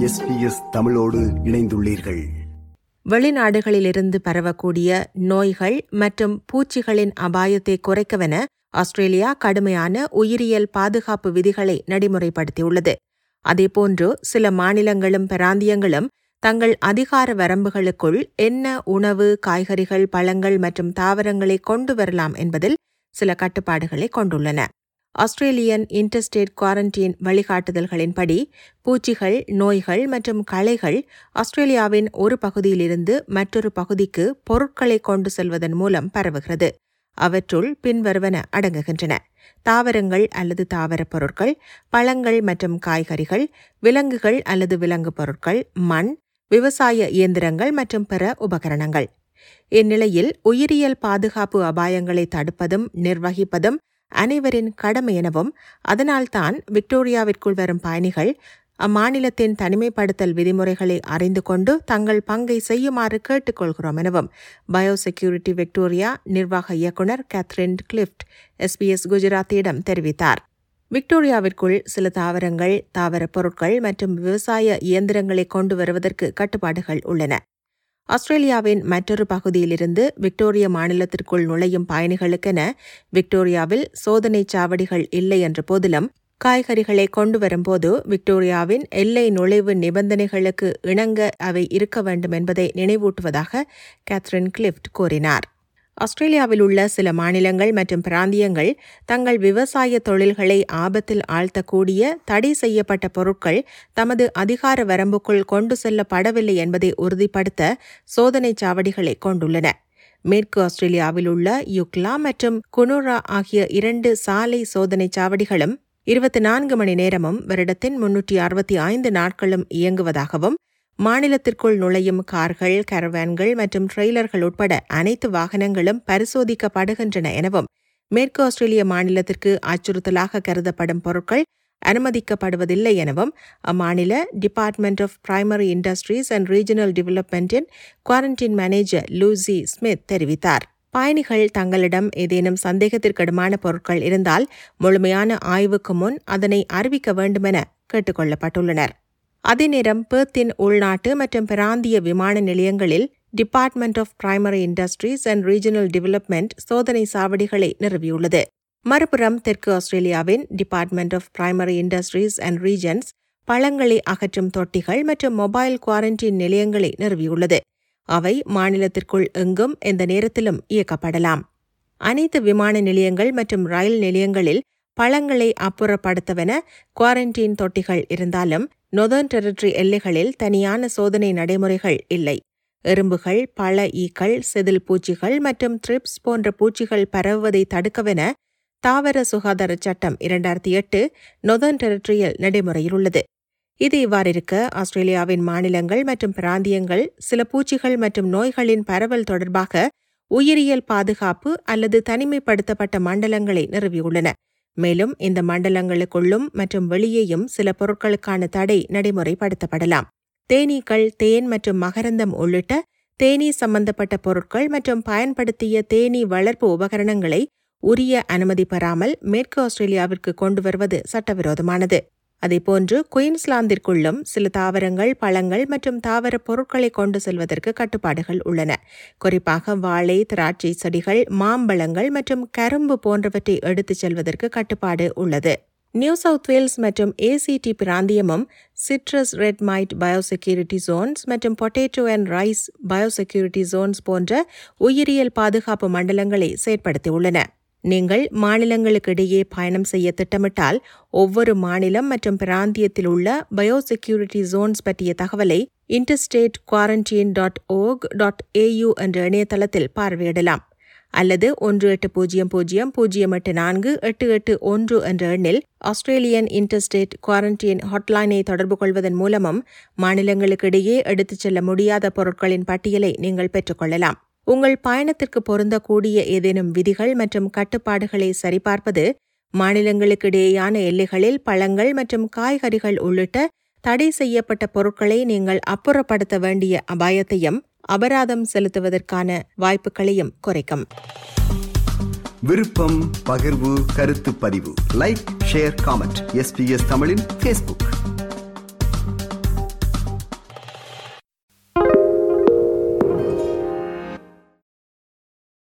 SBS தமிழோடு இணைந்துள்ளீர்கள். வெளிநாடுகளிலிருந்து பரவக்கூடிய நோய்கள் மற்றும் பூச்சிகளின் அபாயத்தை குறைக்கவென ஆஸ்திரேலியா கடுமையான உயிரியல் பாதுகாப்பு விதிகளை நடைமுறைப்படுத்தியுள்ளது. அதேபோன்று சில மாநிலங்களும் பிராந்தியங்களும் தங்கள் அதிகார வரம்புகளுக்குள் என்ன உணவு காய்கறிகள் பழங்கள் மற்றும் தாவரங்களை கொண்டு வரலாம் என்பதில் சில கட்டுப்பாடுகளை கொண்டுள்ளன. ஆஸ்திரேலியன் இன்டர்ஸ்டேட் குவாரண்டீன் வழிகாட்டுதல்களின்படி பூச்சிகள் நோய்கள் மற்றும் களைகள் ஆஸ்திரேலியாவின் ஒரு பகுதியிலிருந்து மற்றொரு பகுதிக்கு பொருட்களை கொண்டு செல்வதன் மூலம் பரவுகிறது. அவற்றுள் பின்வருவன அடங்குகின்றன. தாவரங்கள் அல்லது தாவரப் பொருட்கள் பழங்கள் மற்றும் காய்கறிகள் விலங்குகள் அல்லது விலங்கு பொருட்கள் மண் விவசாய இயந்திரங்கள் மற்றும் பிற உபகரணங்கள். இந்நிலையில் உயிரியல் பாதுகாப்பு அபாயங்களை தடுப்பதும் நிர்வகிப்பதும் அனைவரின் கடமை எனவும் அதனால்தான் விக்டோரியாவிற்குள் வரும் பயணிகள் அம்மாநிலத்தின் தனிமைப்படுத்தல் விதிமுறைகளை அறிந்து கொண்டு தங்கள் பங்கை செய்யுமாறு கேட்டுக்கொள்கிறோம் எனவும் பயோசெக்யூரிட்டி விக்டோரியா நிர்வாக இயக்குநர் கேத்ரின் கிளிஃப்ட் எஸ்பிஎஸ் குஜராத்தியிடம் தெரிவித்தார். விக்டோரியாவிற்குள் சில தாவரங்கள் தாவரப் பொருட்கள் மற்றும் விவசாய இயந்திரங்களை கொண்டு வருவதற்கு கட்டுப்பாடுகள் உள்ளன. ஆஸ்திரேலியாவின் மற்றொரு பகுதியிலிருந்து விக்டோரியா மாநிலத்திற்குள் நுழையும் பயணிகளுக்கென விக்டோரியாவில் சோதனைச் சாவடிகள் இல்லை என்ற போதிலும் காய்கறிகளை கொண்டு வரும்போது விக்டோரியாவின் எல்லை நுழைவு நிபந்தனைகளுக்கு இணங்க அவை இருக்க வேண்டும் என்பதை நினைவூட்டுவதாக கேத்ரின் கிளிஃப்ட் கூறினார். ஆஸ்திரேலியாவில் உள்ள சில மாநிலங்கள் மற்றும் பிராந்தியங்கள் தங்கள் விவசாய தொழில்களை ஆபத்தில் ஆழ்த்தக்கூடிய தடை செய்யப்பட்ட பொருட்கள் தமது அதிகார வரம்புக்குள் கொண்டு செல்லப்படவில்லை என்பதை உறுதிப்படுத்த சோதனைச் சாவடிகளை கொண்டுள்ளன. மேற்கு ஆஸ்திரேலியாவில் உள்ள யுக்லா மற்றும் குனோரா ஆகிய இரண்டு சாலை சோதனைச் சாவடிகளும் இருபத்தி நான்கு மணி நேரமும் வருடத்தின் முன்னூற்றி அறுபத்தி ஐந்து நாட்களும் இயங்குவதாகவும் மாநிலத்திற்குள் நுழையும் கார்கள் கரவான்கள் மற்றும் ட்ரெய்லர்கள் உட்பட அனைத்து வாகனங்களும் பரிசோதிக்கப்படுகின்றன எனவும் மேற்கு ஆஸ்திரேலிய மாநிலத்திற்கு அச்சுறுத்தலாக கருதப்படும் பொருட்கள் அனுமதிக்கப்படுவதில்லை எனவும் அம்மாநில department of primary industries and regional டெவலப்மெண்டின் quarantine manager Lucy Smith தெரிவித்தார். பயணிகள் தங்களிடம் ஏதேனும் சந்தேகத்திற்கிடமான பொருட்கள் இருந்தால் முழுமையான ஆய்வுக்கு முன் அதனை அறிவிக்க வேண்டுமென கேட்டுக்கொள்ளப்பட்டுள்ளனர். அதேநேரம் பேர்த்தின் உள்நாட்டு மற்றும் பிராந்திய விமான நிலையங்களில் department of primary industries and regional development சோதனை சாவடிகளை நிறுவியுள்ளது. மறுபுறம் தெற்கு ஆஸ்திரேலியாவின் department of primary industries and regions பழங்களை அகற்றும் தொட்டிகள் மற்றும் மொபைல் குவாரண்டைன் நிலையங்களை நிறுவியுள்ளது. அவை மாநிலத்திற்குள் எங்கும் எந்த நேரத்திலும் இயக்கப்படலாம். அனைத்து விமான நிலையங்கள் மற்றும் ரயில் நிலையங்களில் பழங்களை அப்புறப்படுத்தவென குவாரண்டைன் தொட்டிகள் இருந்தாலும் நொதர்ன் டெரிட்டரி எல்லைகளில் தனியான சோதனை நடைமுறைகள் இல்லை. எறும்புகள் பழ ஈக்கள் செதில் பூச்சிகள் மற்றும் த்ரிப்ஸ் போன்ற பூச்சிகள் பரவுவதை தடுக்கவென தாவர சுகாதார சட்டம் இரண்டாயிரத்தி எட்டு நொதர்ன் டெரிட்டரியில் நடைமுறையில் உள்ளது. இது இவ்வாறிருக்க ஆஸ்திரேலியாவின் மாநிலங்கள் மற்றும் பிராந்தியங்கள் சில பூச்சிகள் மற்றும் நோய்களின் பரவல் தொடர்பாக உயிரியல் பாதுகாப்பு அல்லது தனிமைப்படுத்தப்பட்ட மண்டலங்களை நிறுவியுள்ளன. மேலும் இந்த மண்டலங்களுக்குள்ளும் மற்றும் வெளியேயும் சில பொருட்களுக்கான தடை நடைமுறைப்படுத்தப்படலாம். தேனீக்கள் தேன் மற்றும் மகரந்தம் உள்ளிட்ட தேனீ சம்பந்தப்பட்ட பொருட்கள் மற்றும் பயன்படுத்திய தேனீ வளர்ப்பு உபகரணங்களை உரிய அனுமதி பெறாமல் மேற்கு ஆஸ்திரேலியாவிற்கு கொண்டு வருவது சட்டவிரோதமானது. அதேபோன்று குயின்ஸ்லாந்திற்குள்ளும் சில தாவரங்கள் பழங்கள் மற்றும் தாவர பொருட்களை கொண்டு செல்வதற்கு கட்டுப்பாடுகள் உள்ளன. குறிப்பாக வாழை திராட்சை செடிகள் மாம்பழங்கள் மற்றும் கரும்பு போன்றவற்றை எடுத்துச் செல்வதற்கு கட்டுப்பாடு உள்ளது. நியூ சவுத் வேல்ஸ் மற்றும் ACT பிராந்தியமும் citrus red mite biosecurity zones மற்றும் potato and rice biosecurity zones போன்ற உயிரியல் பாதுகாப்பு மண்டலங்களை செயற்படுத்தியுள்ளன. நீங்கள் மாநிலங்களுக்கிடையே பயணம் செய்ய திட்டமிட்டால் ஒவ்வொரு மாநிலம் மற்றும் பிராந்தியத்தில் உள்ள பயோசெக்யூரிட்டி ஜோன்ஸ் பற்றிய தகவலை interstate quarantine dot org dot au என்ற இணையதளத்தில் பார்வையிடலாம். அல்லது ஒன்று எட்டு பூஜ்ஜியம் பூஜ்ஜியம் பூஜ்ஜியம் எட்டு நான்கு எட்டு எட்டு ஒன்று என்ற எண்ணில் ஆஸ்திரேலியன் இன்டர்ஸ்டேட் குவாரண்டீன் ஹாட்லைனை தொடர்பு கொள்வதன் மூலமும் மாநிலங்களுக்கிடையே எடுத்துச் செல்ல முடியாத பொருட்களின் பட்டியலை நீங்கள் பெற்றுக்கொள்ளலாம் உங்கள் பயணத்திற்கு பொருந்தக்கூடிய ஏதேனும் விதிகள் மற்றும் கட்டுப்பாடுகளை சரிபார்ப்பது மாநிலங்களுக்கிடையேயான எல்லைகளில் பழங்கள் மற்றும் காய்கறிகள் உள்ளிட்ட தடை செய்யப்பட்ட பொருட்களை நீங்கள் அப்புறப்படுத்த வேண்டிய அபாயத்தையும் அபராதம் செலுத்துவதற்கான வாய்ப்புகளையும் குறைக்கும். விருப்பம் பகிர்வு கருத்து பதிவு. லைக் ஷேர் காமெண்ட் எஸ்பிஎஸ் தமிழின் ஃபேஸ்புக்